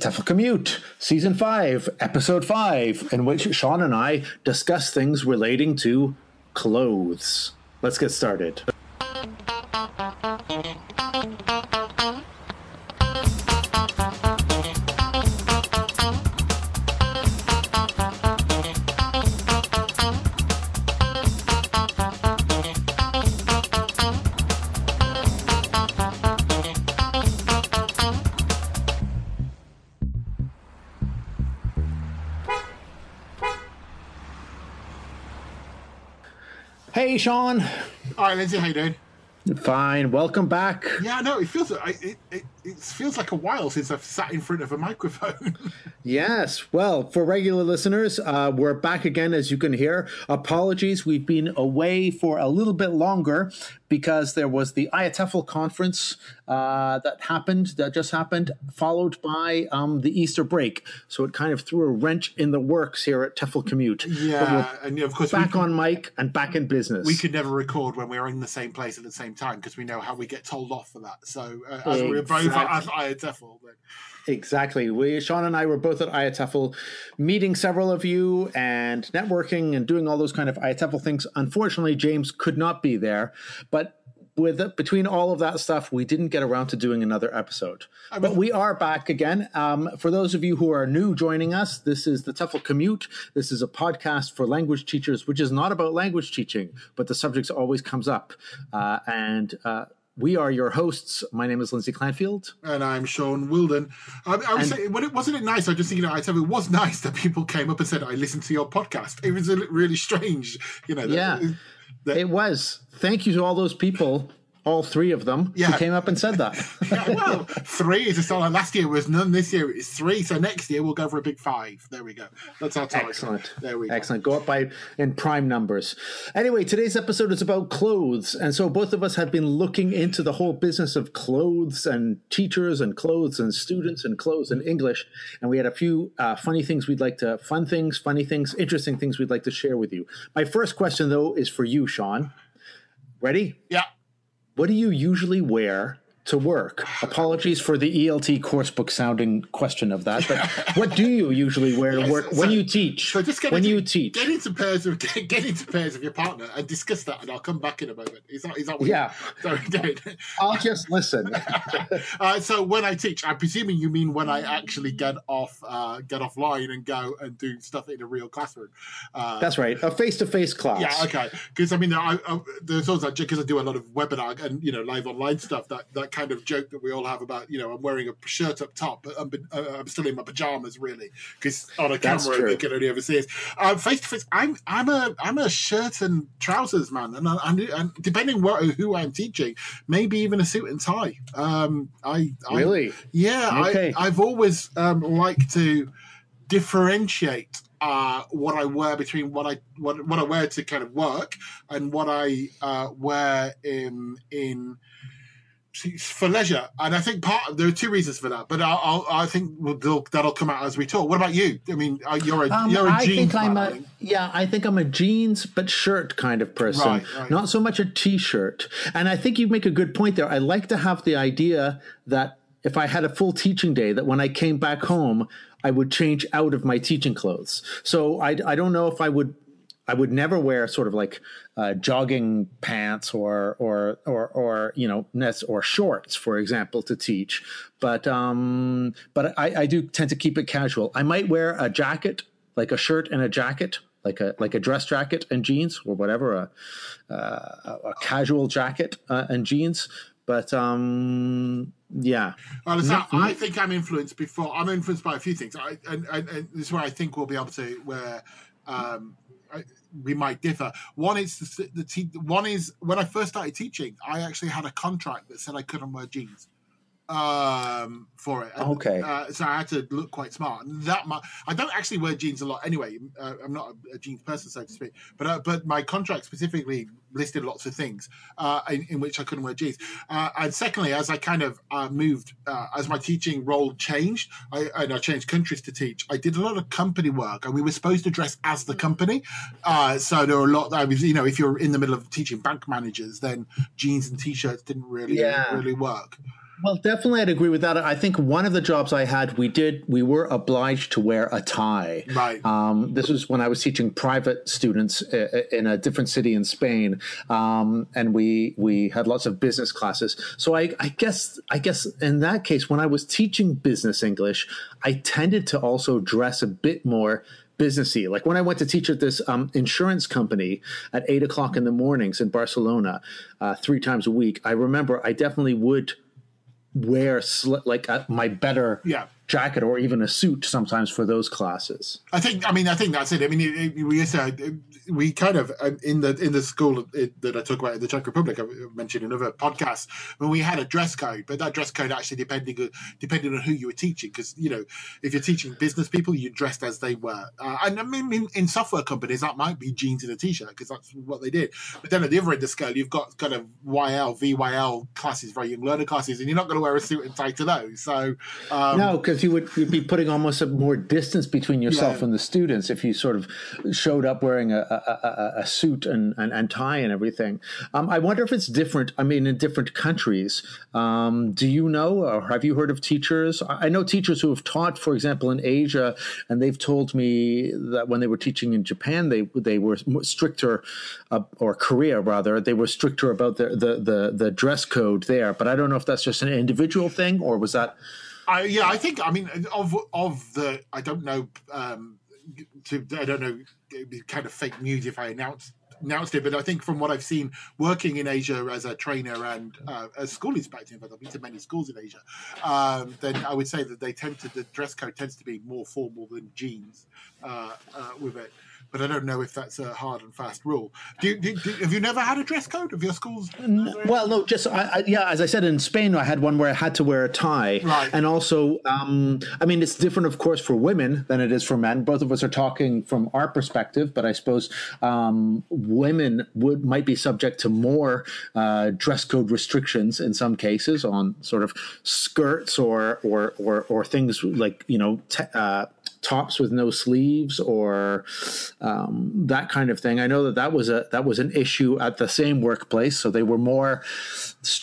TEFL Commute, Season 5, Episode 5, in which Shaun and I discuss things relating to clothes. Let's get started. Shaun. All right, Lindsay, how you doing? Fine. Welcome back. Yeah, no, it feels it, it, it feels like a while since I've sat in front of a microphone. Yes. Well, for regular listeners, uh, we're back again, as you can hear. Apologies, we've been away for a little bit longer because there was the IATEFL conference uh, that happened, that just happened, followed by um, the Easter break. So it kind of threw a wrench in the works here at TEFL Commute. yeah, and of course, Back we, on mic and back in business. we could never record when we were in the same place at the same time because we know how we get told off for that. So, uh, as we were both at Exactly. IATEFL, then Exactly. We, Shaun and I were both at IATEFL, meeting several of you and networking and doing all those kind of IATEFL things. Unfortunately, James could not be there, but with between all of that stuff, we didn't get around to doing another episode. But we are back again. Um, for those of you who are new joining us, this is the TEFL Commute. This is a podcast for language teachers, which is not about language teaching, but the subject always comes up. Uh, and uh, we are your hosts. My name is Lindsay Clandfield. and I'm Shaun Wilden. I, I was saying, when it wasn't it nice? I just thinking, I you, it was nice that people came up and said, "I listened to your podcast." It was really strange, you know. that- Yeah. That- It was. Thank you to all those people, all three of them, Yeah. who came up and said that. Yeah, well, three is a start. Last year was none. This year it's three. So next year we'll go for a big five. There we go. That's our target. Excellent. There we go. Excellent. Go up by in prime numbers. Anyway, today's episode is about clothes. And so both of us have been looking into the whole business of clothes and teachers and clothes and students and clothes and English. And we had a few uh, funny things we'd like to, fun things, funny things, interesting things we'd like to share with you. My first question, though, is for you, Shaun. Ready? Yeah. What do you usually wear to work? Apologies for the ELT coursebook sounding question of that, but what do you usually wear to work when you teach? So just get when into, you teach. get into pairs of get, get into pairs of your partner and discuss that, and I'll come back in a moment. Is that is that what Yeah. Sorry, David. I'll just listen. Uh, so when I teach, I'm presuming you mean when I actually get off uh, get offline and go and do stuff in a real classroom. Uh, That's right. A face-to-face class. yeah, okay. Because I mean, I, I, there's also because I do a lot of webinar and you know live online stuff. That that kind of joke that we all have about you know I'm wearing a shirt up top, but I'm, uh, I'm still in my pajamas really because on a That's camera true. they can only ever see us. Face to face, I'm I'm a I'm a shirt and trousers man, and I, and, and depending what who I'm teaching, maybe even a suit and tie. Um, I, I Really? yeah, Okay. I, I've always um, liked to differentiate uh, what I wear between what I what, what I wear to kind of work and what I uh, wear in in for leisure. And I think part there are two reasons for that, but I'll, I'll, I think we'll, that'll come out as we talk. What about you? I mean, uh, you're a Um, you're a I jeans think I'm a yeah. I think I'm a jeans but shirt kind of person, Right, right. not so much a t-shirt. And I think you make a good point there. I like to have the idea that if I had a full teaching day, that when I came back home, I would change out of my teaching clothes. So I I don't know if I would. I would never wear sort of like uh, jogging pants or or or or you know nets or shorts, for example, to teach. But um, but I, I do tend to keep it casual. I might wear a jacket, like a shirt and a jacket, like a like a dress jacket and jeans or whatever, a uh, a casual jacket uh, and jeans. But um, yeah, Well, it's not- I think I'm influenced before. I'm influenced by a few things, I, and, and, and this is where I think we'll be able to where um, I, we might differ. One is the, the te- one is when I first started teaching, I actually had a contract that said I couldn't wear jeans um, for it. And, Okay. Uh, so I had to look quite smart. And that mu- I don't actually wear jeans a lot anyway. Uh, I'm not a, a jeans person, so to speak. But uh, but my contract specifically listed lots of things uh, in, in which I couldn't wear jeans. Uh, and secondly, as I kind of uh, moved, uh, as my teaching role changed, I, and I changed countries to teach. I did a lot of company work, and we were supposed to dress as the company. Uh, so there were a lot. I was, you know, if you're in the middle of teaching bank managers, then jeans and t-shirts didn't really Yeah. really work. Well, definitely, I'd agree with that. I think one of the jobs I had, we did, we were obliged to wear a tie. Right. Um, this was when I was teaching private students uh, in a different city in Spain, um, and we we had lots of business classes. So I, I guess I guess in that case, when I was teaching business English, I tended to also dress a bit more businessy. Like when I went to teach at this um, insurance company at eight o'clock in the mornings in Barcelona, uh, three times a week. I remember I definitely would wear like a, my better Yeah. jacket or even a suit sometimes for those classes. I think. I mean, I think that's it. I mean, it, it, we used to, we kind of um, in the in the school that I talk about in the Czech Republic. I mentioned in other podcasts when we had a dress code, but that dress code actually depending on, depending on who you were teaching. Because you know, if you're teaching business people, you dressed as they were. Uh, and I mean, in, in software companies, that might be jeans and a t-shirt because that's what they did. But then at the other end of the scale, you've got kind of YL, VYL classes, very young learner classes, and you're not going to wear a suit and tie to those. So um, no, because you would you'd be putting almost a more distance between yourself Yeah. and the students if you sort of showed up wearing a, a, a, suit and, and, and tie and everything. Um, I wonder if it's different. I mean, in different countries, um, do you know or have you heard of teachers? I I know teachers who have taught, for example, in Asia, and they've told me that when they were teaching in Japan, they they were stricter, uh, or Korea rather, they were stricter about the, the the the dress code there. But I don't know if that's just an individual thing or was that. I, yeah, I think. I mean, of of the, I don't know. Um, to I don't know. It'd be kind of fake news if I announced announced it, but I think from what I've seen working in Asia as a trainer and uh, a school inspector, but I've been to many schools in Asia, um, then I would say that they tend to the dress code tends to be more formal than jeans uh, uh, with it. But I don't know if that's a hard and fast rule. Do, you- do, do have you never had a dress code of your schools? Well, no, just I, I, yeah. As I said, in Spain, I had one where I had to wear a tie, Right. and also, um, I mean, it's different, of course, for women than it is for men. Both of us are talking from our perspective, but I suppose um, women would might be subject to more uh, dress code restrictions in some cases on sort of skirts or or or, or things like you know. Te- uh, tops with no sleeves or um, that kind of thing. I know that that was a that was an issue at the same workplace. So they were more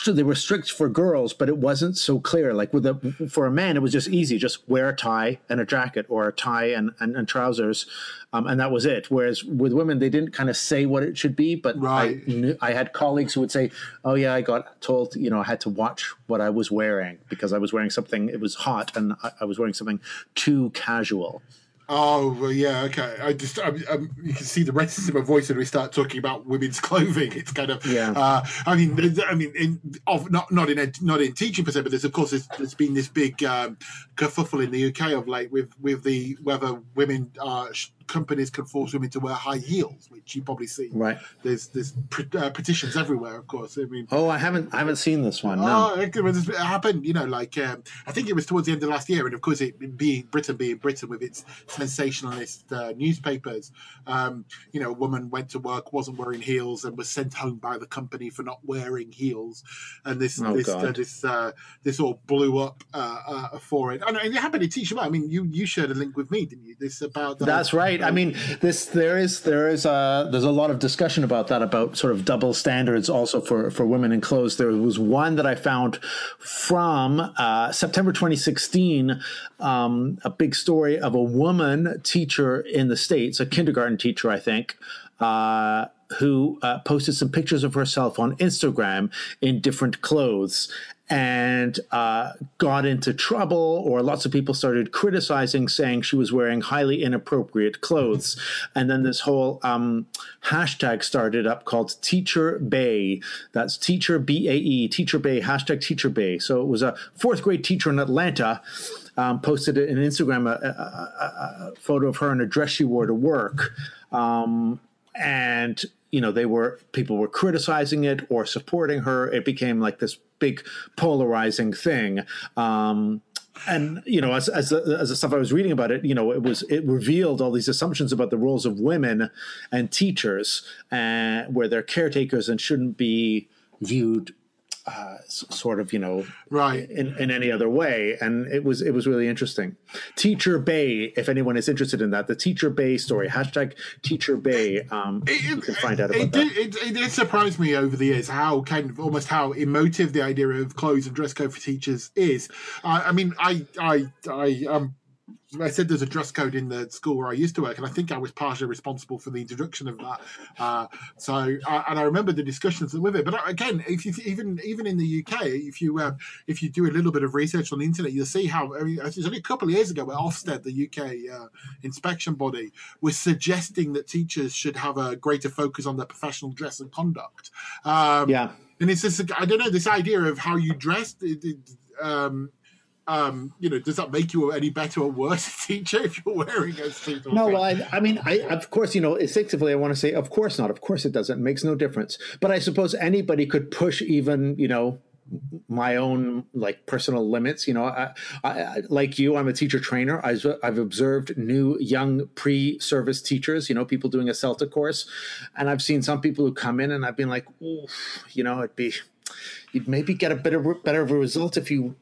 they were strict for girls, but it wasn't so clear. Like with a for a man, it was just easy, just wear a tie and a jacket or a tie and and, and trousers, um, and that was it. Whereas with women, they didn't kind of say what it should be, but Right. I knew, I had colleagues who would say, "Oh yeah, I got told, you know, I had to watch what I was wearing because I was wearing something. It was hot, and I, I was wearing something too casual." Oh well, yeah, okay. I just I, I, you can see the racism in my voice when we start talking about women's clothing. It's kind of Yeah. Uh, I mean, I mean, in, of not not in ed- not in teaching per se, but there's of course there's, there's been this big um, kerfuffle in the UK of late with with the whether women sh- companies can force women to wear high heels, which you probably see. Right. There's there's uh, petitions everywhere, of course. I mean, Oh, I haven't I haven't seen this one. No. Oh, it, it happened, you know, like um, I think it was towards the end of last year, and of course, it being Britain being Britain with its sensationalist uh, newspapers, um, you know, a woman went to work, wasn't wearing heels, and was sent home by the company for not wearing heels, and this Oh, this uh, this uh, this all blew up uh, uh, for it. And, it happened to teach I mean, you you shared a link with me, didn't you? This about That's right. I mean, this there is there is a there's a lot of discussion about that about sort of double standards also for for women in clothes. There was one that I found from uh, September 2016, um, a big story of a woman teacher in the states, a kindergarten teacher, I think. Uh, who uh, posted some pictures of herself on Instagram in different clothes and uh, got into trouble, or lots of people started criticizing, saying she was wearing highly inappropriate clothes. And then this whole um, hashtag started up called Teacher Bae. That's Teacher B A E, Teacher Bae, hashtag Teacher Bae. So it was a fourth grade teacher in Atlanta. Um, posted an Instagram a, a, a, a photo of her in a dress she wore to work. Um, and you know they were people were criticizing it or supporting her. It became like this big polarizing thing. Um and you know as as the, as the stuff i was reading about it you know it was it revealed all these assumptions about the roles of women and teachers uh, where they're caretakers and shouldn't be viewed uh, sort of you know right. in, in any other way. And it was it was really interesting. Teacher bae if anyone is interested in that the teacher bae story hashtag teacher bae um it, you can find out about it that. did, it, it did surprise me over the years how kind of almost how emotive the idea of clothes and dress code for teachers is. Uh, i mean i i i um I said there's a dress code in the school where I used to work, and I think I was partially responsible for the introduction of that. Uh, so, uh, and I remember the discussions with it. But again, if you even even in the UK, if you uh, if you do a little bit of research on the internet, you'll see how I mean, it's only a couple of years ago where Ofsted, the UK uh, inspection body, was suggesting that teachers should have a greater focus on their professional dress and conduct. Um, yeah, and it's just I don't know this idea of how you dress. It, it, um, um, you know, does that make you any better or worse teacher if you're wearing a suit? No, well, I, I, mean, I, of course, you know, instinctively, I want to say, of course not. Of course it doesn't. It makes no difference. But I suppose anybody could push even, you know, my own like personal limits. You know, I, I, like you, I'm a teacher trainer. I've, I've observed new young pre-service teachers. You know, people doing a CELTA course, and I've seen some people who come in, and I've been like, you know, it'd be, you'd maybe get a better better result if you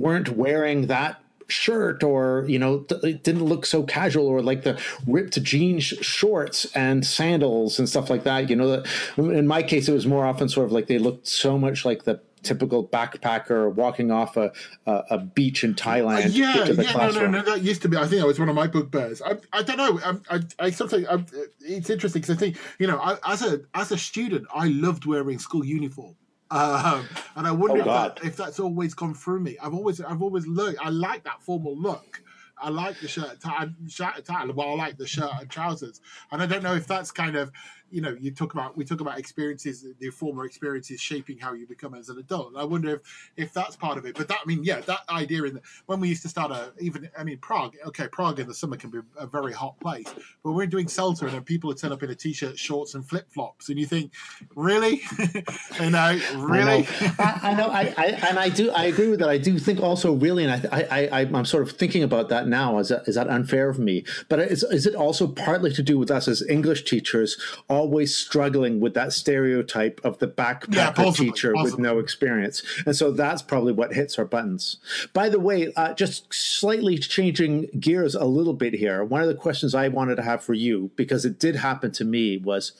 weren't wearing that shirt or you know it didn't look so casual or like the ripped jeans sh- shorts and sandals and stuff like that you know that in my case it was more often sort of like they looked so much like the typical backpacker walking off a, a, a beach in Thailand. Uh, yeah, yeah, no, no, no, that used to be. I think that was one of my bugbears. I, I don't know. I, I, I something. I, it's interesting because I think you know, I, as a as a student, I loved wearing school uniform. Um, and I wonder oh, if, that, if, that's always gone through me. I've always, I've always looked. I like that formal look. I like the shirt, tie, shirt, tie. Well, I like the shirt and trousers, and I don't know if that's kind of you know, you talk about we talk about experiences, the former experiences shaping how you become as an adult. I wonder if if that's part of it. But that I mean, yeah, that idea in the, when we used to start a even I mean Prague. Okay, Prague in the summer can be a very hot place, but we're doing CELTAs, and then people turn up in a t-shirt, shorts, and flip flops, and you think, really, you know, really. I know, I, I, and I do, I agree with that. I do think also really, and I, I, I I'm sort of thinking about that now. Is that is that unfair of me? But is is it also partly to do with us as English teachers? Always struggling with that stereotype of the backpacker yeah, possibly, teacher possibly. with no experience. And so that's probably what hits our buttons. By the way, uh, just slightly changing gears a little bit here, one of the questions I wanted to have for you, because it did happen to me, was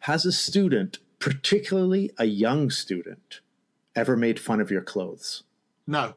Has a student, particularly a young student, ever made fun of your clothes? No.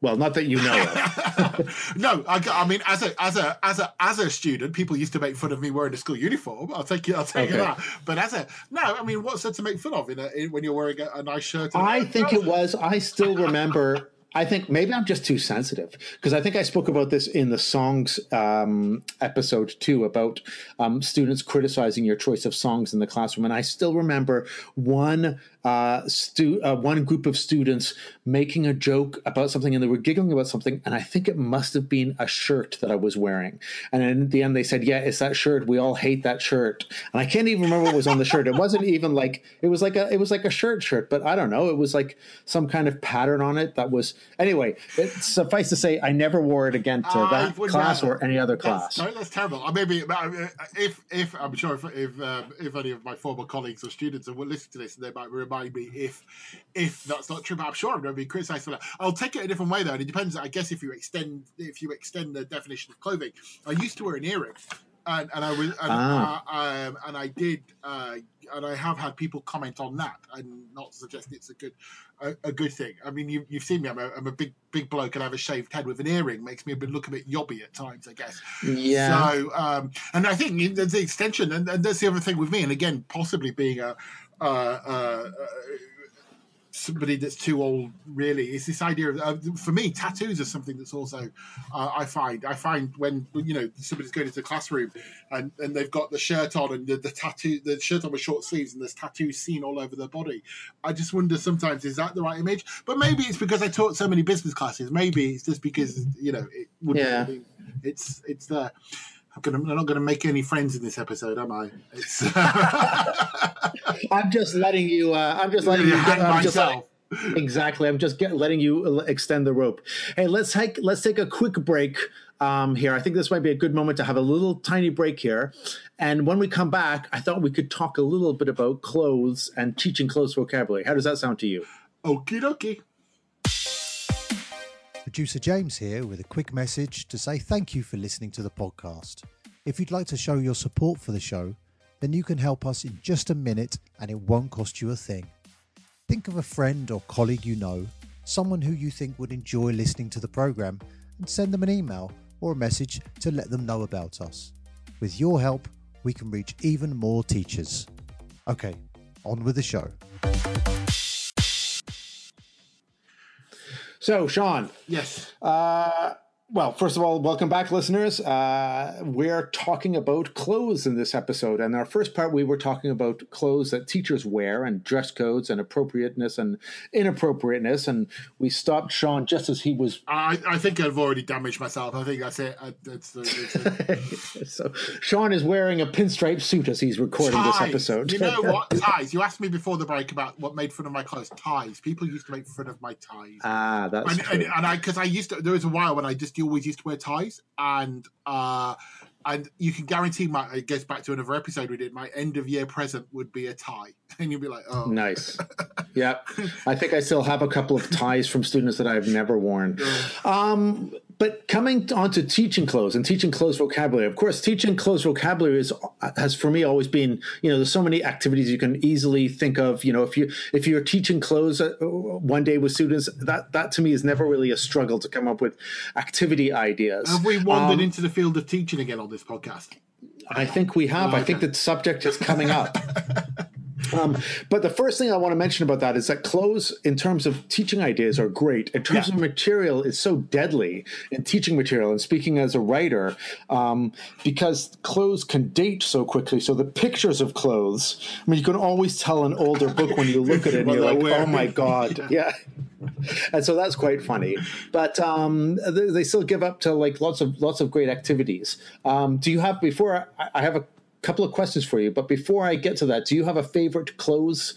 Well, not that you know of. no, I, I, mean, as a as a as a as a student, people used to make fun of me wearing a school uniform. I'll take you. I'll take okay. you that. But as a no, I mean, what's there to make fun of in, a, in when you're wearing a, a nice shirt? I think it was. I still remember. I think maybe I'm just too sensitive because I think I spoke about this in the songs um, episode too about um, students criticizing your choice of songs in the classroom, and I still remember one uh, stu- uh, one group of students making a joke about something and they were giggling about something. And I think it must have been a shirt that I was wearing. And in the end, they said, Yeah, it's that shirt. We all hate that shirt. And I can't even remember what was on the shirt. It wasn't even like, it was like a, it was like a shirt shirt, but I don't know. It was like some kind of pattern on it that was, anyway, it, suffice to say, I never wore it again to that class or any other class. That's, no, that's terrible. I maybe if, if I'm sure if, if, um, if any of my former colleagues or students will listen to this, they might remind me if if that's not true. But I'm sure I'm going to be criticised for that. I'll take it a different way though, and it depends. I guess if you extend if you extend the definition of clothing, I used to wear an earring and, and I was and, ah. uh, um, and I did uh, and I have had people comment on that and not suggest it's a good a, a good thing. I mean, you, have seen me. I'm a, I'm a big big bloke and I have a shaved head with an earring. Makes me a bit look a bit yobby at times, I guess. Yeah. So um, and I think the, the extension and, and, that's the other thing with me. And again, possibly being a uh, uh, somebody that's too old really. Is this idea of uh, for me tattoos are something that's also uh, i find i find when you know somebody's going into the classroom and, and they've got the shirt on and the, the tattoo the shirt on with short sleeves and there's tattoos seen all over their body. I just wonder sometimes is that the right image? But maybe it's because i taught so many business classes. Maybe it's just because you know it would yeah. it's it's there I'm, gonna, I'm not going to make any friends in this episode, am I? I'm just letting you. Uh, I'm just letting you. Hang I'm myself. Letting, exactly. I'm just get, letting you extend the rope. Hey, let's take let's take a quick break um, here. I think this might be a good moment to have a little tiny break here, And when we come back, I thought we could talk a little bit about clothes and teaching clothes vocabulary. How does that sound to you? Okie dokie. Producer James here with a quick message to say thank you for listening to the podcast. If you'd like to show your support for the show, then you can help us in just a minute and it won't cost you a thing. Think of a friend or colleague you know, someone who you think would enjoy listening to the program, and send them an email or a message to let them know about us. With your help, we can reach even more teachers. Okay, on with the show. So, Shaun, Yes. uh, well, first of all, welcome back, listeners. Uh, we're talking about clothes in this episode. And our first part, we were talking about clothes that teachers wear and dress codes and appropriateness and inappropriateness. And we stopped Shaun just as he was. I, I think I've already damaged myself. I think that's it. I, that's the, that's the so, Shaun is wearing a pinstripe suit as he's recording this ties. episode. You know what? Ties. You asked me before the break about what made fun of my clothes. Ties. People used to make fun of my ties. ah, that's and, true. and, and I because I used to there was a while when I just always used to wear ties and uh and you can guarantee my it goes back to another episode we did my end of year present would be a tie and you'd be like oh Nice. yeah. I think I still have a couple of ties from students that I've never worn. Um, but coming on to teaching clothes and teaching clothes vocabulary, of course, teaching clothes vocabulary is has for me always been, you know, there's so many activities you can easily think of. You know, if you if you're teaching clothes uh, one day with students, that that to me is never really a struggle to come up with activity ideas. have we wandered Um, into the field of teaching again on this podcast I think we have. I think the subject is coming up. Um, but the first thing I want to mention about that is that clothes, in terms of teaching ideas, are great. In terms Yeah. of material, it's so deadly in teaching material. And speaking as a writer, um, because clothes can date so quickly. So the pictures of clothes, I mean, you can always tell an older book when you look at it and you're like, oh my God. Yeah. And so that's quite funny, but um, they, they still give up to like lots of lots of great activities. Um, do you have before I, I have a couple of questions for you, but before I get to that, do you have a favorite clothes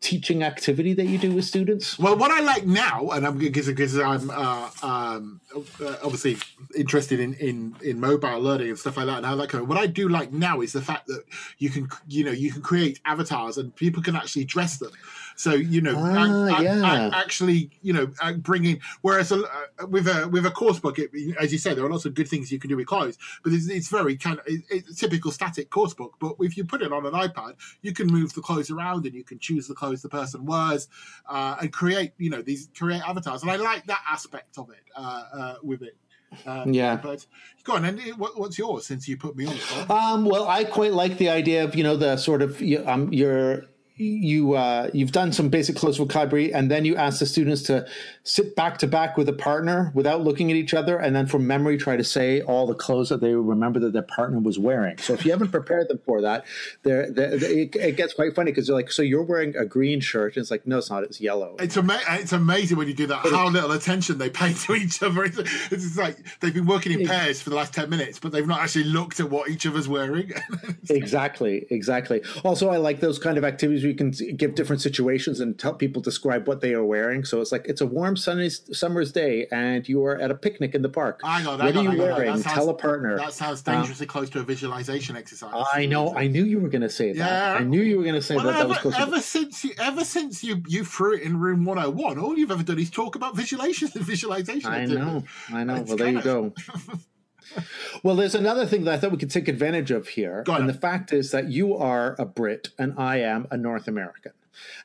teaching activity that you do with students? Well, what I like now, and I'm because I'm uh, um, uh, obviously interested in, in in mobile learning and stuff like that, and of. What I do like now is the fact that you can you know you can create avatars and people can actually dress them. So you know, Ah, ac- ac- yeah. ac- actually you know bringing. Whereas a, uh, with a with a course book, it, as you say, there are lots of good things you can do with clothes, but it's, it's very kind of it's a typical static course book. But if you put it on an iPad, you can move the clothes around and you can choose the clothes the person wears uh, and create you know these create avatars and i like that aspect of it uh, uh, with it uh, Yeah. but go on and what, what's yours since you put me on the? Um, well, I quite like the idea of you know the sort of you- um, your you uh, you've done some basic close vocabulary, and then you ask the students to sit back to back with a partner without looking at each other, and then from memory try to say all the clothes that they remember that their partner was wearing. So if you haven't prepared them for that, they're, they're, it, it gets quite funny because they're like, so you're wearing a green shirt, and it's like, no, it's not, it's yellow. It's, ama- it's amazing when you do that how little attention they pay to each other. It's, it's like they've been working in pairs for the last 10 minutes, but they've not actually looked at what each other's wearing. Exactly, exactly. Also, I like those kind of activities you can give different situations and tell people describe what they are wearing. So it's like it's a warm sunny summer's day, and you are at a picnic in the park. Hang on, what hang are you wearing? That sounds- Tell a partner. that sounds um, dangerously close to a visualization exercise. I know. I knew you were going to say that. Yeah. I knew you were going to say Well, that. That was close. to- ever since you ever since you you threw it in room 101, all you've ever done is talk about visualization and visualization. I know. I know. It's Well, there you go. well, there's another thing that I thought we could take advantage of here. And the fact is that you are a Brit and I am a North American.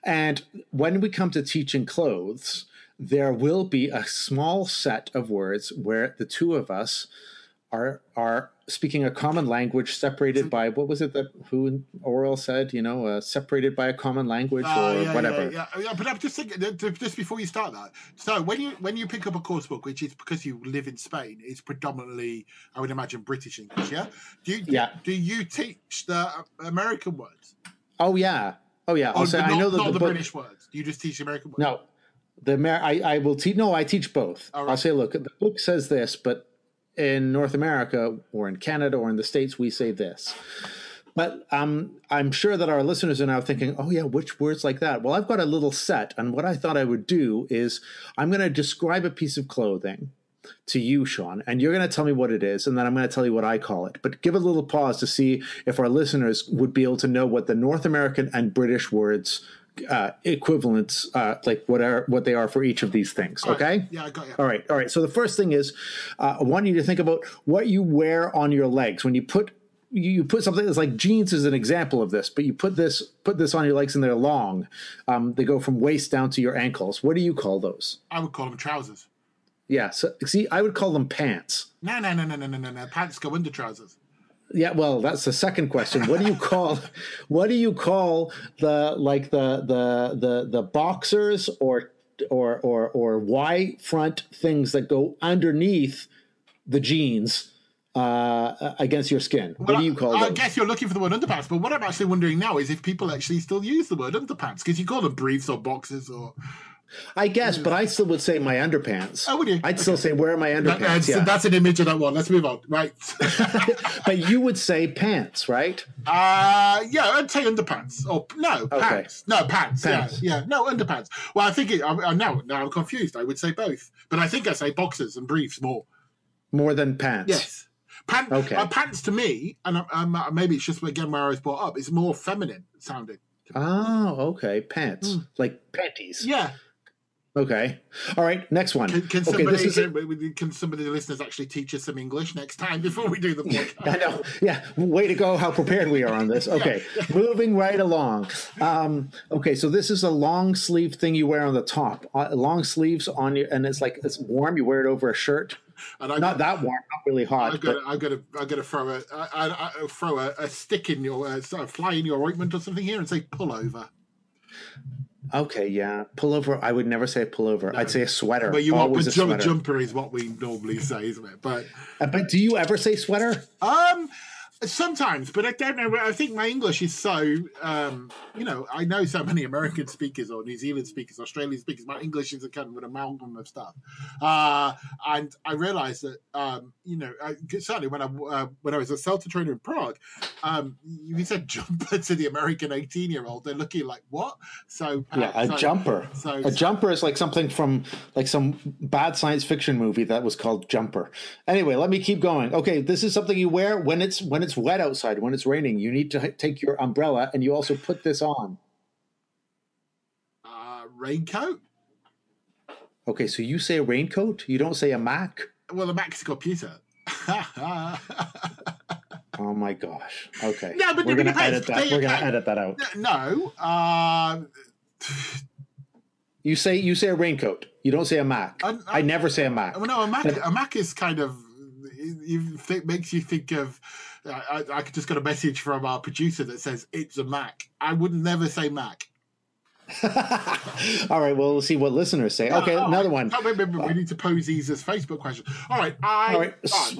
And when we come to teaching clothes, there will be a small set of words where the two of us are are speaking a common language separated by what was it that who Orwell said, you know, uh, separated by a common language Uh, or yeah, whatever. Yeah, yeah, yeah, but I'm just thinking just before you start that. So when you when you pick up a course book, which is because you live in Spain, it's predominantly, I would imagine, British English. Yeah. Do you Yeah. do you teach the American words? Oh yeah. Oh yeah. Or say not, I know that not the, the, book, British words. Do you just teach the American words? No, the Amer- I, I will teach. No, I teach both. All I'll say, look, the book says this, but in North America or in Canada or in the states, we say this. But um, I'm sure that our listeners are now thinking, oh, yeah, which words like that? Well, I've got a little set. And what I thought I would do is I'm going to describe a piece of clothing. to you, Shaun, and you're going to tell me what it is, and then I'm going to tell you what I call it. But give a little pause to see if our listeners would be able to know what the North American and British words uh, equivalents, uh, like what are what they are for each of these things. All right. Okay. Yeah, I got you. All right, all right. So the first thing is, uh, I want you to think about what you wear on your legs when you put you, you put something that's like jeans is an example of this, but you put this put this on your legs and they're long. Um, they go from waist down to your ankles. What do you call those? I would call them trousers. Yeah. So see, I would call them pants. No, no, no, no, no, no, no, no. Pants go under trousers. Yeah, well, that's the second question. What do you call what do you call the like the the the the boxers or or or or Y front things that go underneath the jeans uh, against your skin? What do you call I, I guess you're looking for the word underpants, but what I'm actually wondering now is if people actually still use the word underpants because you call them briefs or boxes or. I guess, but I still would say my underpants. Oh, would you? I'd still say where are my underpants? that's, yeah. that's an image of that one. Let's move on. Right. but you would say pants, right? Uh yeah, I'd say underpants. Or no, pants. No, pants. Pants. Yeah, yeah. No, underpants. Well, I think it, I, I now now I'm confused. I would say both, but I think I say boxers and briefs more. More than pants. Yes. Pant, Okay. uh, pants to me, and um, uh, maybe it's just again where I was brought up, is more feminine sounding. Oh, okay. Pants. Like panties. Yeah. Okay. All right. Next one. Can, can okay. somebody This is can, can some of the listeners actually teach us some English next time before we do the podcast? I know. Yeah. Way to go. How prepared we are on this. Okay. Moving right along. Um, okay. So this is a long sleeve thing you wear on the top. Uh, long sleeves on you, and it's like it's warm. You wear it over a shirt. And I, Not that warm. Not really hot. I'm but gonna, I'm gonna, I'm gonna throw a, I, I, I throw a, a stick in your, uh, sort of fly in your ointment or something here and say pull over. Okay. Yeah. Pullover. I would never say pullover. I'd say a sweater. But you want Always a pajama jumper is what we normally say, isn't it? But Uh, But do you ever say sweater? um, sometimes, but I don't know. I think my English is so, um, you know, I know so many American speakers or New Zealand speakers, Australian speakers. My English is a kind of an amalgam of stuff, uh, and I realised that, um, you know, I, certainly when I uh, when I was a CELTA trainer in Prague, um, you said jumper to the American eighteen year old, they're looking like what? So uh, Yeah, a so- jumper. So, A jumper is like something from like some bad science fiction movie that was called Jumper. Anyway, let me keep going. Okay, this is something you wear when it's when it's wet outside, when it's raining. You need to take your umbrella and you also put this on. uh, raincoat. Okay, so you say a raincoat, you don't say a Mac. Well, a the a computer. Oh my gosh. Okay. No, but we're gonna edit that. We're gonna edit that out. no, uh, You say you say a raincoat. You don't say a Mac. I- I, I- never say a Mac. well, no, a Mac. A Mac is kind of you think, makes you think of. I, I just got a message from our producer that says it's a Mac. I would never say Mac. All right. Well, we'll see what listeners say. Okay, Oh, another one. Oh, wait, wait, wait, we need to pose these as Facebook questions. All right, I. All right.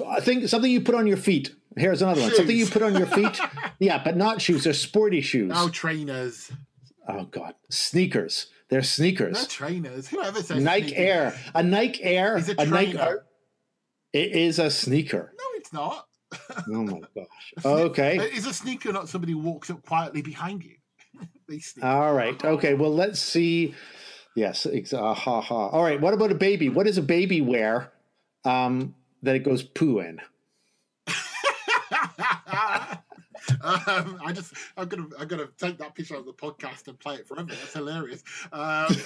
I think something you put on your feet. Here's another one. Something you put on your feet. yeah, but not shoes. They're sporty shoes. No trainers. Oh God, sneakers. They're sneakers. trainers. Whoever says Nike sneakers? Air. A Nike Air. Is a Nike trainer. Air. It is a sneaker. No, it's not. Oh my gosh. Okay. Is a sneaker not somebody who walks up quietly behind you? they sneak. All right. Okay. Well, let's see. Yes. Ex- uh, ha ha. All right. What about a baby? What does a baby wear um, that it goes poo in? um, I just, I'm gonna, I'm gonna take that picture of the podcast and play it forever. That's hilarious. Um,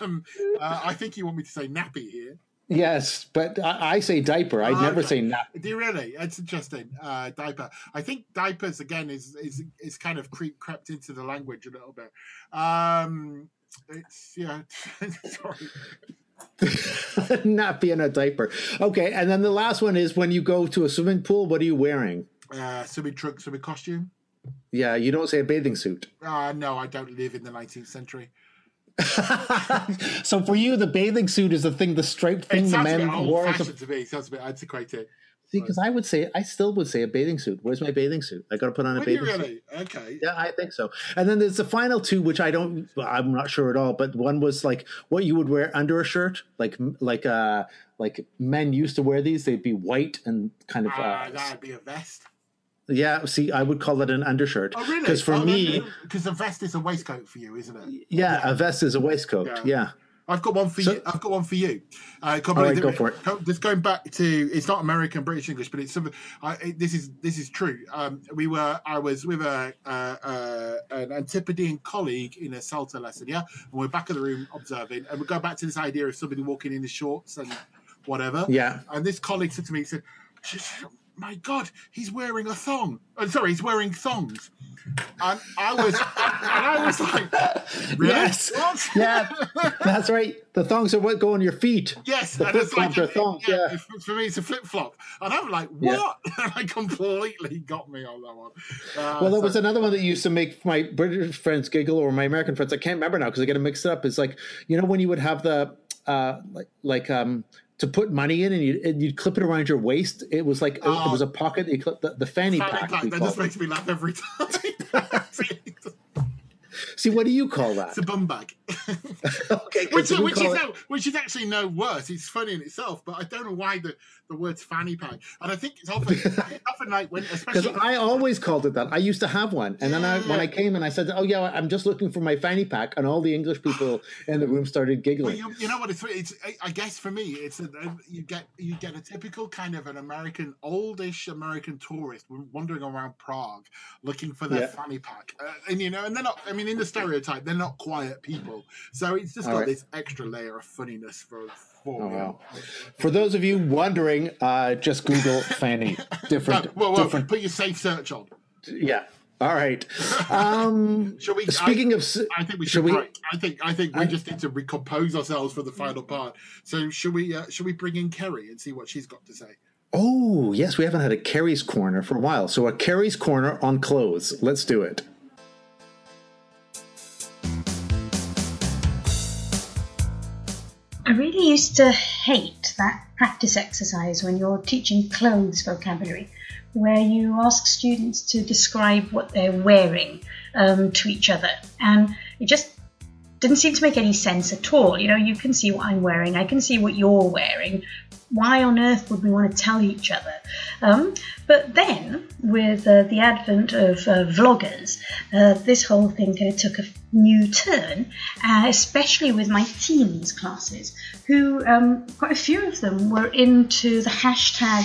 um, uh, I think you want me to say nappy here. Yes, but I, I say diaper. I'd Oh, never okay. say nap. Do you really? It's interesting. Uh, diaper. I think diapers again is is is kind of creep crept into the language a little bit. Um, it's yeah. sorry. Nappy and a diaper. Okay, and then the last one is when you go to a swimming pool, what are you wearing? Uh, swimming trunk, swimming costume. Yeah, you don't say a bathing suit. Uh, no, I don't live in the 19th century. so for you, the bathing suit is the thing, the striped It thing the sounds a bit men old wore. as a- fashioned to me. It sounds a bit antiquated. See, because I would say, I still would say a bathing suit. Where's my bathing suit? I got to put on a Would bathing suit. really? Okay. Yeah, I think so. And then there's the final two, which I don't, I'm not sure at all. But one was like what you would wear under a shirt, like like uh like men used to wear these. They'd be white and kind of Uh, uh, that'd be a vest. Yeah. See, I would call it an undershirt. Oh, really? Because for me, because a vest is a waistcoat for you, isn't it? yeah, a vest is a waistcoat. Yeah. Yeah. I've got one for So- you. I've got one for you. Uh, All right, go for it. Just going back to it's not American British English, but it's something. I, it- this is this is true. Um, we were I was with a, uh, uh, an Antipodean colleague in a CELTA lesson, yeah, and we're back in the room observing, and we go back to this idea of somebody walking in the shorts and whatever. Yeah. And this colleague said to me, he said, "My God, he's wearing a thong. Oh, sorry, he's wearing thongs." And I was, and I was like, really? Yes. What? Yeah, that's right. The thongs are what go on your feet. Yes, The and it's like are thongs, yeah. it's- For me, it's a flip flop, and I'm like, Yeah. what? And I completely got me on that one. Uh, Well, there so- was another one that used to make my British friends giggle or my American friends. I can't remember now because I get them mixed up. It's like you know when you would have the uh, like like um to put money in and you and you'd clip it around your waist. It was like it, Oh. was a pocket. You clip the, the fanny, Fanny pack. pack, that just it. makes me laugh every time. See, what do you call that? it's a bum bag, okay, which, which is no, which is actually no worse. It's funny in itself, but I don't know why the, the word's fanny pack. And I think it's often often like when, Because I always called it that. I used to have one, and then I, when I came and I said, "Oh yeah, I'm just looking for my fanny pack," and all the English people in the room started Well, giggling. you, you know what? It's, it's I- I guess for me, it's a, you get you get a typical kind of an American, oldish American tourist wandering around Prague looking for their Yeah. fanny pack, uh, and you know, and not. I mean, in the stereotype, they're not quiet people, so it's just All got right. this extra layer of funniness for. for Oh, wow. For those of you wondering, uh, just Google fanny. No, Different, well, well, different. put your safe search on. Yeah. All right. Um, Shall we? speaking I, of, I think we should we- break. I think I think we I- just need to recompose ourselves for the final part. So should we? Uh, should we bring in Kerry and see what she's got to say? oh yes, we haven't had a Carrie's corner for a while. So a Carrie's corner on clothes. Let's do it. I really used to hate that practice exercise when you're teaching clothes vocabulary, where you ask students to describe what they're wearing um, to each other. And it just didn't seem to make any sense at all. You know, you can see what I'm wearing, I can see what you're wearing. Why on earth would we want to tell each other? Um, but then, with uh, the advent of uh, vloggers, uh, this whole thing kind of took a new turn, uh, especially with my teens classes, who um, quite a few of them were into the hashtag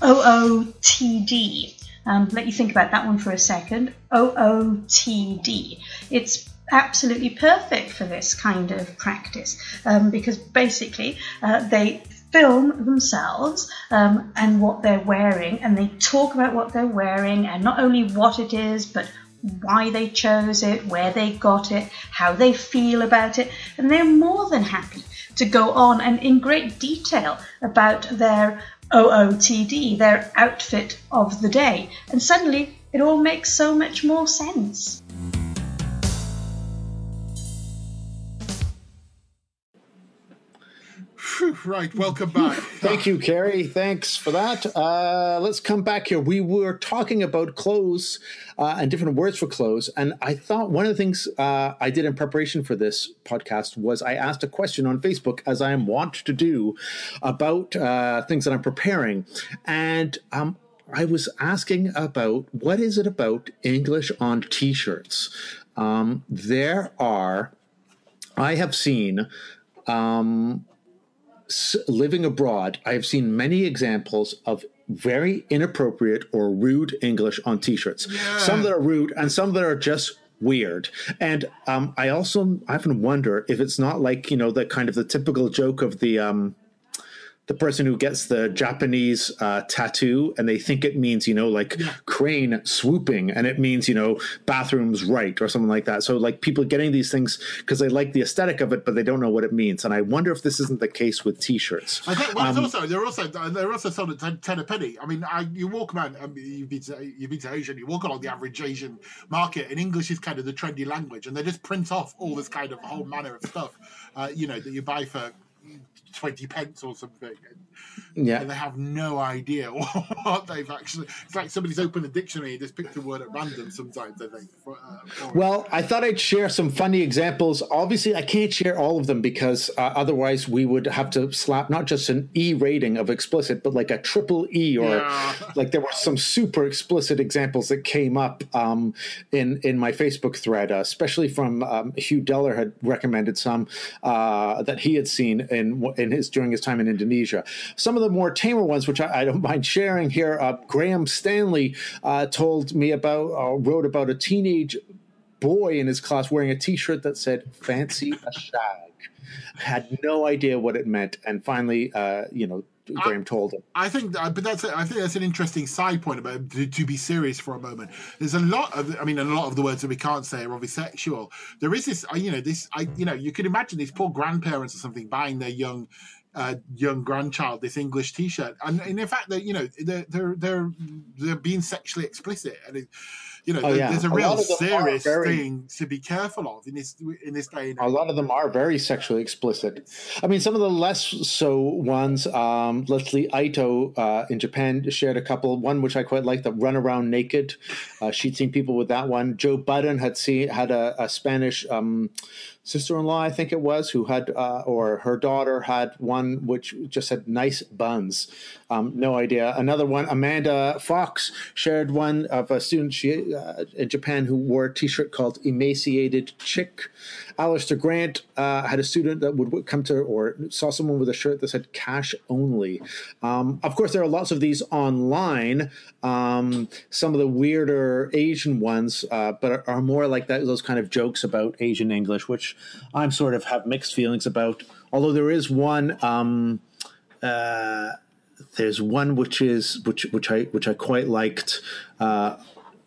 OOTD. Um, let you think about that one for a second. OOTD. It's absolutely perfect for this kind of practice um, because basically uh, they film themselves um, and what they're wearing and they talk about what they're wearing and not only what it is but why they chose it, where they got it, how they feel about it, and they're more than happy to go on and in great detail about their OOTD, their outfit of the day. And suddenly it all makes so much more sense. Phew, right, welcome back. Thank you, Kerry. Thanks for that. Uh, let's come back here. We were talking about clothes uh, and different words for clothes. And I thought one of the things uh, I did in preparation for this podcast was I asked a question on Facebook, as I am wont to do, about uh, things that I'm preparing. And um, I was asking about what is it about English on t shirts? Um, there are, I have seen um, living abroad, I have seen many examples of very inappropriate or rude English on T-shirts. Some that are rude, and some that are just weird. And um, I also often wonder if it's not like you know the kind of the typical joke of the. Um, the person who gets the Japanese uh, tattoo and they think it means, you know, like crane swooping and it means, you know, bathrooms right or something like that. So, like people getting these things because they like the aesthetic of it, but they don't know what it means. And I wonder if this isn't the case with t shirts. I think well, Um, also they're also they're also sold at ten, 10 a penny. I mean, I, you walk around. I mean, you've been to you've been to Asia. You walk along the average Asian market, and English is kind of the trendy language, and they just print off all this kind of whole manner of stuff, uh, you know, that you buy for 20 pence or something. Yeah. And they have no idea what they've actually. It's like somebody's opened a dictionary and just picked a word at random sometimes, I think. Uh, Well, I thought I'd share some funny examples. Obviously, I can't share all of them because uh, otherwise we would have to slap not just an E rating of explicit, but like a triple E or Yeah. like there were some super explicit examples that came up um, in in my Facebook thread, uh, especially from um, Hugh Dellar had recommended some uh, that he had seen in in his during his time in Indonesia. Some of the more tamer ones, which I, I don't mind sharing here, uh, Graham Stanley uh, told me about, uh, wrote about a teenage boy in his class wearing a T-shirt that said "Fancy a shag." Had no idea what it meant, and finally, uh, you know, Graham told him. I think, that, but that's I think that's an interesting side point about to, to be serious for a moment. There's a lot of, I mean, a lot of the words that we can't say are obviously sexual. There is this, uh, you know, this, I, you know, you can imagine these poor grandparents or something buying their young, uh, young grandchild this English T-shirt, and, and in fact, that you know, they're they're they're they're being sexually explicit, and it, you know, Oh, yeah. there's a A real of them are serious very- thing to be careful of in this in this day and A lot of them are very sexually explicit. I mean, some of the less so ones, um, Lesley Ito uh, in Japan shared a couple. One which I quite like, the "Run Around Naked." Uh, she'd seen people with that one. Joe Budden had seen had a, a Spanish um, sister-in-law, I think it was, who had uh, or her daughter had one which just had "nice buns." Um, no idea. Another one, Amanda Fox shared one of a student she uh, in Japan who wore a T-shirt called "Emaciated Chick." Alistair Grant uh, had a student that would come to or saw someone with a shirt that said "cash only." Um, of course, there are lots of these online. Um, some of the weirder Asian ones, uh, but are, are more like that. Those kind of jokes about Asian English, which I'm sort of have mixed feelings about. Although there is one. Um, uh, there's one which is which which I which I quite liked. Uh,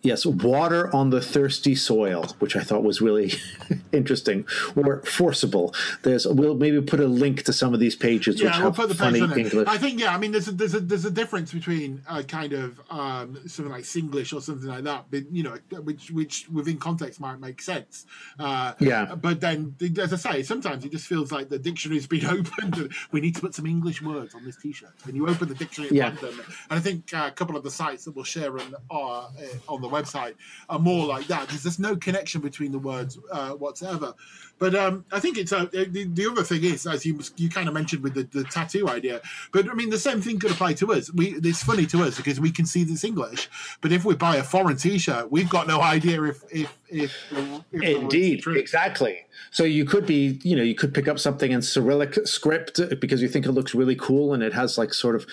yes, water on the thirsty soil, which I thought was really interesting or forcible. There's we'll maybe put a link to some of these pages which yeah, we'll put the funny. English. I think yeah. I mean, there's a, there's a there's a difference between uh, kind of um, something like Singlish or something like that, but you know, which which within context might make sense. Uh, Yeah. But then, as I say, sometimes it just feels like the dictionary's been opened and we need to put some English words on this T-shirt. When you open the dictionary, Yeah. random, and I think uh, a couple of the sites that we'll share on our uh, on the website are more like that. Because there's no connection between the words uh, whatsoever. But um, I think it's uh, the, the other thing is, as you you kind of mentioned with the, the tattoo idea. But I mean, the same thing could apply to us. We it's funny to us because we can see this English. But if we buy a foreign T-shirt, we've got no idea if if if, if the Indeed, exactly. So you could be, you know, you could pick up something in Cyrillic script because you think it looks really cool and it has like sort of,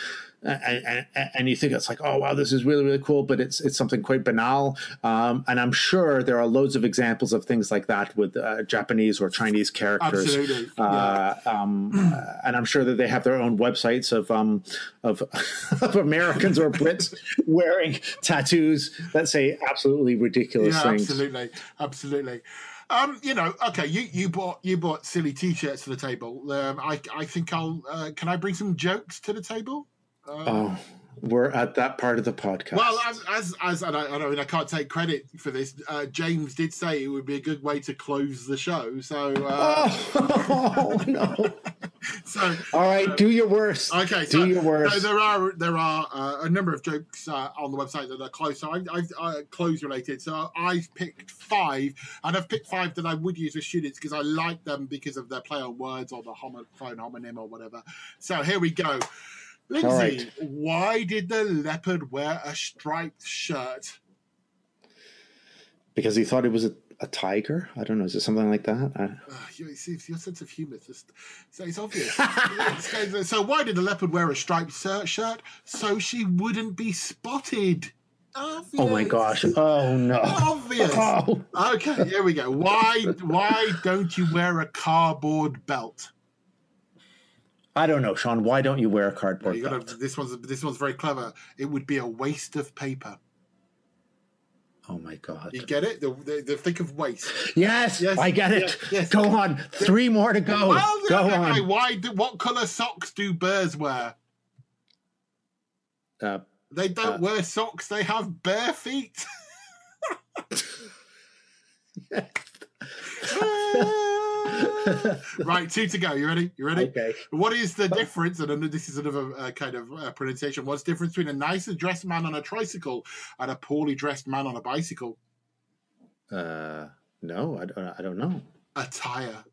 and, and, and you think it's like, oh wow, this is really really cool, but it's it's something quite banal. Um, and I'm sure there are loads of examples of things like that with uh, Japanese or Chinese characters. Absolutely, Uh, um, uh, and I'm sure that they have their own websites of um, of, of Americans or Brits wearing tattoos that say absolutely ridiculous Yeah, things. absolutely, absolutely. Um, you know, okay, you, you bought you bought silly T-shirts to the table. Um, I I think I'll. Uh, can I bring some jokes to the table? Oh, we're at that part of the podcast. Well, as as, as and I, I and I can't take credit for this. Uh, James did say it would be a good way to close the show. So, uh, oh, no. so All right, do your worst. Okay, so, do your worst. so there are there are uh, a number of jokes uh, on the website that are clothes. So I, uh, close related. So I've picked five, and I've picked five that I would use with students because I like them because of their play on words or the homo, phone homonym or whatever. So here we go. Lindsay, right. why did the leopard wear a striped shirt? because he thought it was a, a tiger. I don't know. Is it something like that? I, Uh, you see, your sense of humour is just so it's obvious. So why did the leopard wear a striped shirt? shirt? So she wouldn't be spotted. Obvious. oh my gosh! Oh no! Obvious. Oh. Okay, here we go. Why why don't you wear a cardboard belt? I don't know, Shaun. Why don't you wear a cardboard You gotta, this one's this one's very clever. It would be a waste of paper. Oh my god! You get it? The, the, the think of waste. Yes, Yes, I get it. yes, yes. Go on. Three more to go. Well, go okay, on. Why? Do, what color socks do bears wear? Uh, They don't Uh, wear socks. They have bare feet. right, two to go. You ready? You ready? Okay. What is the difference? And this is another uh, kind of uh, pronunciation. What's the difference between a nicely dressed man on a tricycle and a poorly dressed man on a bicycle? Uh, no, I don't. I don't know. A tire.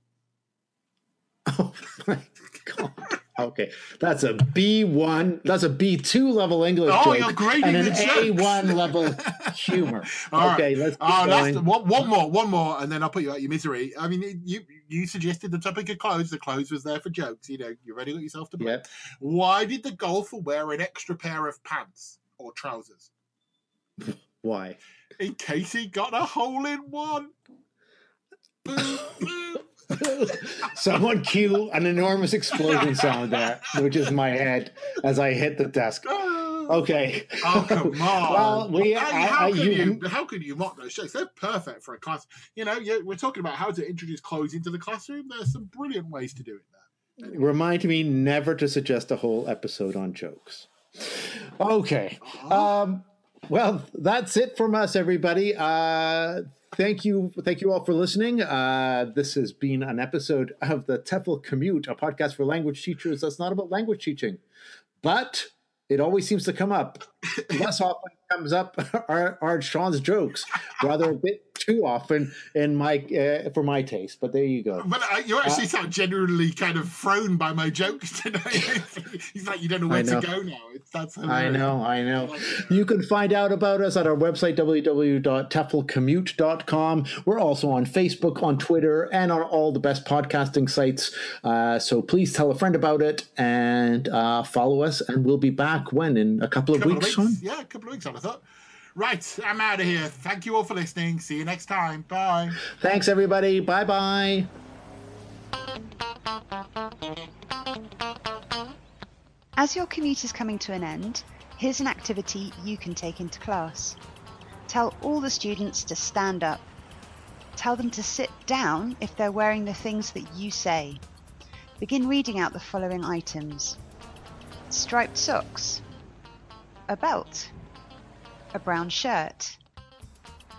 Oh my god. Okay, that's a B one. That's a B two level English Oh, joke and an A one level humor. All right. okay, let's Oh, that's one, one more, one more, and then I'll put you out your misery. I mean, you you suggested the topic of clothes. The clothes was there for jokes. You know, you already got yourself to blame. Yep. Why did the golfer wear an extra pair of pants or trousers Why? in case he got a hole in one? Someone cue an enormous explosion sound there, which is my head as I hit the desk. Okay. Oh come on! Well, we- how, I- how I- can you- you, how can you mock those jokes? They're perfect for a class. You know, we're talking about how to introduce clothes into the classroom. There's some brilliant ways to do it there. Remind me never to suggest a whole episode on jokes. Okay. Um, well, that's it from us, everybody. Uh, thank you, thank you all for listening. Uh, this has been an episode of the TEFL Commute, a podcast for language teachers. That's not about language teaching, but it always seems to come up. Less often comes up are, are Shaun's jokes, rather a bit too often in my uh, for my taste. But there you go. But uh, you actually sound genuinely kind of thrown by my jokes today. He's like, you don't know where I know. to go now. It's, that's I hilarious. know, I know. You can find out about us at our website, www.teflcommute.com. We're also on Facebook, on Twitter, and on all the best podcasting sites. Uh, so please tell a friend about it and uh, follow us. And we'll be back when? In a couple of couple weeks, of weeks. Yeah, a couple of weeks, I thought. Right, I'm out of here. Thank you all for listening. See you next time. Bye. Thanks, everybody. Bye bye. As your commute is coming to an end, here's an activity you can take into class. Tell all the students to stand up. Tell them to sit down if they're wearing the things that you say. Begin reading out the following items striped socks, a belt, a brown shirt,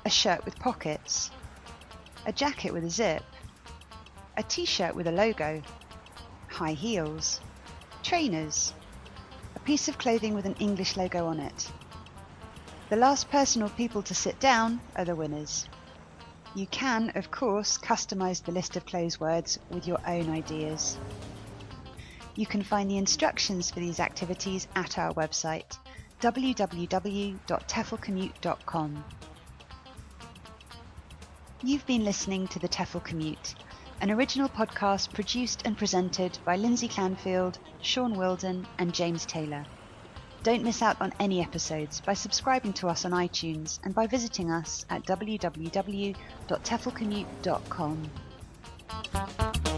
a shirt with pockets, a jacket with a zip, a t shirt with a logo, high heels, trainers, a piece of clothing with an English logo on it. The last person or people to sit down are the winners. You can, of course, customize the list of clothes words with your own ideas. You can find the instructions for these activities at our website www.teflcommute.com. You've been listening to the TEFL Commute, an original podcast produced and presented by Lindsay Clandfield, Shaun Wilden, and James Taylor. Don't miss out on any episodes by subscribing to us on iTunes and by visiting us at www.teflcommute.com.